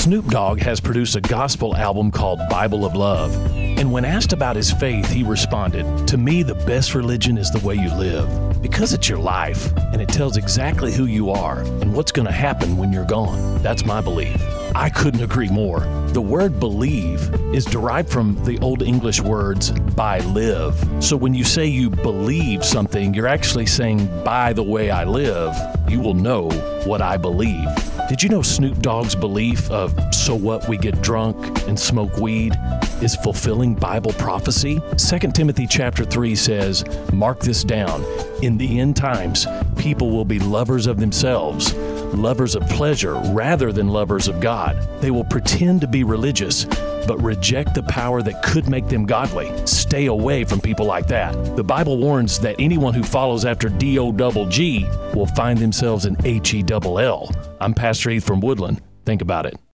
Snoop Dogg has produced a gospel album called Bible of Love. And when asked about his faith, he responded, To me, the best religion is the way you live, because it's your life, and it tells exactly who you are and what's going to happen when you're gone. That's my belief. I couldn't agree more. The word believe is derived from the Old English words by live. So when you say you believe something, you're actually saying, by the way I live, you will know what I believe. Did you know Snoop Dogg's belief of so what we get drunk and smoke weed is fulfilling Bible prophecy? 2 Timothy chapter 3 says, Mark this down. In the end times, people will be lovers of themselves, lovers of pleasure rather than lovers of God. They will pretend to be religious, but reject the power that could make them godly. Stay away from people like that. The Bible warns that anyone who follows after D O double G will find themselves in H E double L. I'm Pastor Heath from Woodland. Think about it.